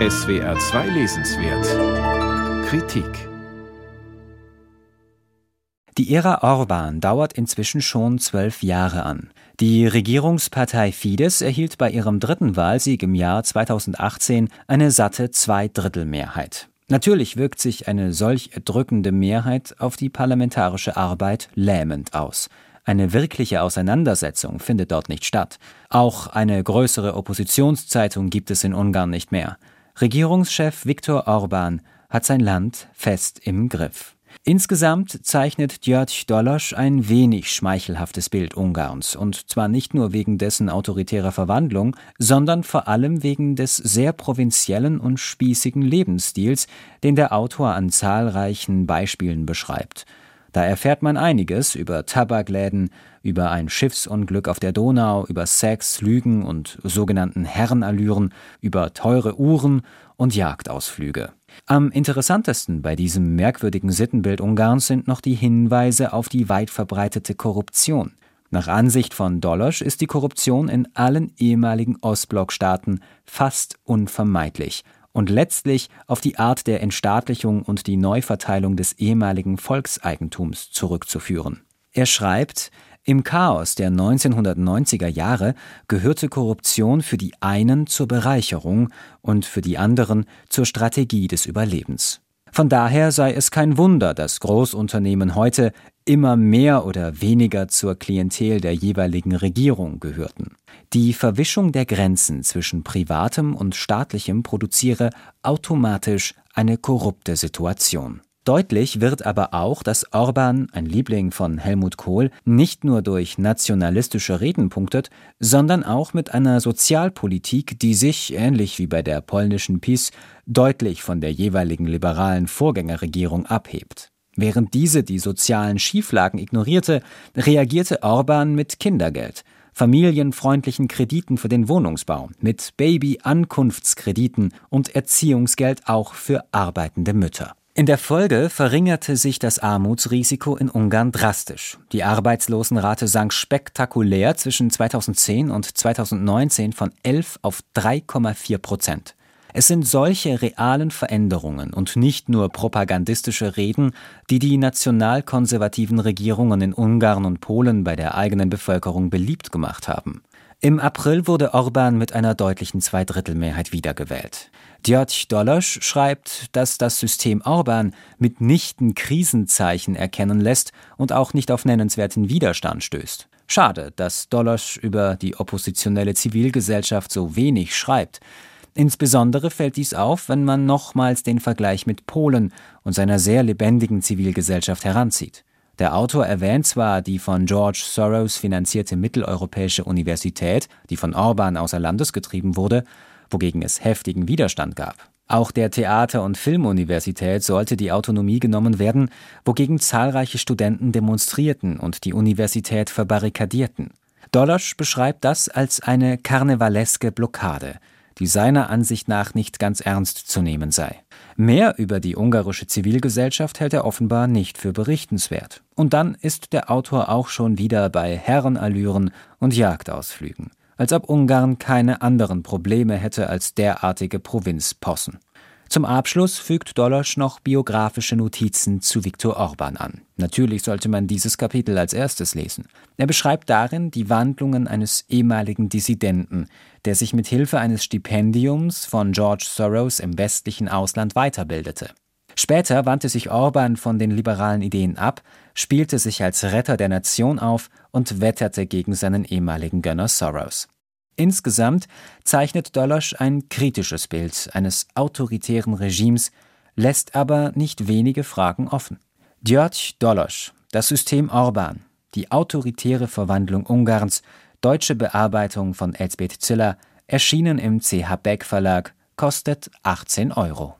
SWR 2 Lesenswert Kritik Die Ära Orban dauert inzwischen schon zwölf Jahre an. Die Regierungspartei Fidesz erhielt bei ihrem dritten Wahlsieg im Jahr 2018 eine satte Zweidrittelmehrheit. Natürlich wirkt sich eine solch erdrückende Mehrheit auf die parlamentarische Arbeit lähmend aus. Eine wirkliche Auseinandersetzung findet dort nicht statt. Auch eine größere Oppositionszeitung gibt es in Ungarn nicht mehr. Regierungschef Viktor Orban hat sein Land fest im Griff. Insgesamt zeichnet György Dolosch ein wenig schmeichelhaftes Bild Ungarns, und zwar nicht nur wegen dessen autoritärer Verwandlung, sondern vor allem wegen des sehr provinziellen und spießigen Lebensstils, den der Autor an zahlreichen Beispielen beschreibt. Da erfährt man einiges über Tabakläden, über ein Schiffsunglück auf der Donau, über Sex, Lügen und sogenannten Herrenallüren, über teure Uhren und Jagdausflüge. Am interessantesten bei diesem merkwürdigen Sittenbild Ungarns sind noch die Hinweise auf die weit verbreitete Korruption. Nach Ansicht von Dolosch ist die Korruption in allen ehemaligen Ostblockstaaten fast unvermeidlich und letztlich auf die Art der Entstaatlichung und die Neuverteilung des ehemaligen Volkseigentums zurückzuführen. Er schreibt, im Chaos der 1990er Jahre gehörte Korruption für die einen zur Bereicherung und für die anderen zur Strategie des Überlebens. Von daher sei es kein Wunder, dass Großunternehmen heute immer mehr oder weniger zur Klientel der jeweiligen Regierung gehörten. Die Verwischung der Grenzen zwischen privatem und staatlichem produziere automatisch eine korrupte Situation. Deutlich wird aber auch, dass Orban, ein Liebling von Helmut Kohl, nicht nur durch nationalistische Reden punktet, sondern auch mit einer Sozialpolitik, die sich, ähnlich wie bei der polnischen PiS, deutlich von der jeweiligen liberalen Vorgängerregierung abhebt. Während diese die sozialen Schieflagen ignorierte, reagierte Orban mit Kindergeld, familienfreundlichen Krediten für den Wohnungsbau, mit Baby-Ankunftskrediten und Erziehungsgeld auch für arbeitende Mütter. In der Folge verringerte sich das Armutsrisiko in Ungarn drastisch. Die Arbeitslosenrate sank spektakulär zwischen 2010 und 2019 von 11 auf 3,4 Prozent. Es sind solche realen Veränderungen und nicht nur propagandistische Reden, die die nationalkonservativen Regierungen in Ungarn und Polen bei der eigenen Bevölkerung beliebt gemacht haben. Im April wurde Orban mit einer deutlichen Zweidrittelmehrheit wiedergewählt. György Dolosch schreibt, dass das System Orban mitnichten Krisenzeichen erkennen lässt und auch nicht auf nennenswerten Widerstand stößt. Schade, dass Dolosch über die oppositionelle Zivilgesellschaft so wenig schreibt. Insbesondere fällt dies auf, wenn man nochmals den Vergleich mit Polen und seiner sehr lebendigen Zivilgesellschaft heranzieht. Der Autor erwähnt zwar die von George Soros finanzierte Mitteleuropäische Universität, die von Orban außer Landes getrieben wurde, wogegen es heftigen Widerstand gab. Auch der Theater- und Filmuniversität sollte die Autonomie genommen werden, wogegen zahlreiche Studenten demonstrierten und die Universität verbarrikadierten. Dolosch beschreibt das als eine karnevaleske Blockade, die seiner Ansicht nach nicht ganz ernst zu nehmen sei. Mehr über die ungarische Zivilgesellschaft hält er offenbar nicht für berichtenswert. Und dann ist der Autor auch schon wieder bei Herrenallüren und Jagdausflügen, als ob Ungarn keine anderen Probleme hätte als derartige Provinzpossen. Zum Abschluss fügt Dolosch noch biografische Notizen zu Viktor Orban an. Natürlich sollte man dieses Kapitel als erstes lesen. Er beschreibt darin die Wandlungen eines ehemaligen Dissidenten, der sich mit Hilfe eines Stipendiums von George Soros im westlichen Ausland weiterbildete. Später wandte sich Orban von den liberalen Ideen ab, spielte sich als Retter der Nation auf und wetterte gegen seinen ehemaligen Gönner Soros. Insgesamt zeichnet Dolosch ein kritisches Bild eines autoritären Regimes, lässt aber nicht wenige Fragen offen. György Dolosch, das System Orban, die autoritäre Verwandlung Ungarns, deutsche Bearbeitung von Elsbeth Ziller, erschienen im CH Beck Verlag, kostet 18 Euro.